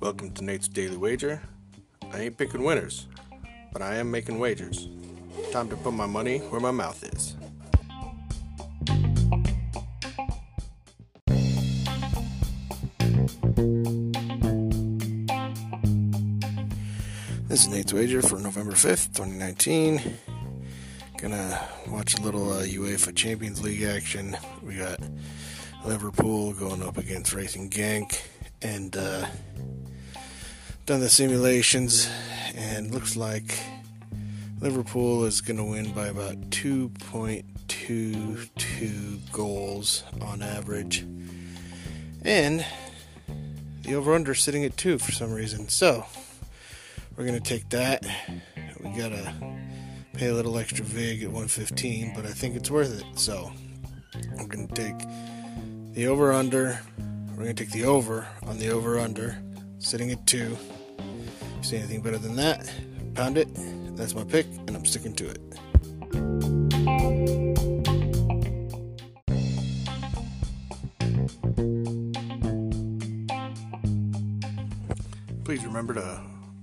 Welcome to Nate's Daily Wager. I ain't picking winners, but I am making wagers. Time to put my money where my mouth is. This is Nate's Wager for November 5th, 2019. Gonna watch a little uh, UEFA Champions League action. We got Liverpool going up against Racing Genk, and uh, done the simulations, and looks like Liverpool is gonna win by about 2.22 goals on average, and the over/under sitting at two for some reason. So we're gonna take that. We gotta pay a little extra vig at 115, but I think it's worth it. So we're gonna take the over under. We're gonna take the over on the over under, sitting at two. See anything better than that, pound it. That's my pick, and I'm sticking to it. Please remember to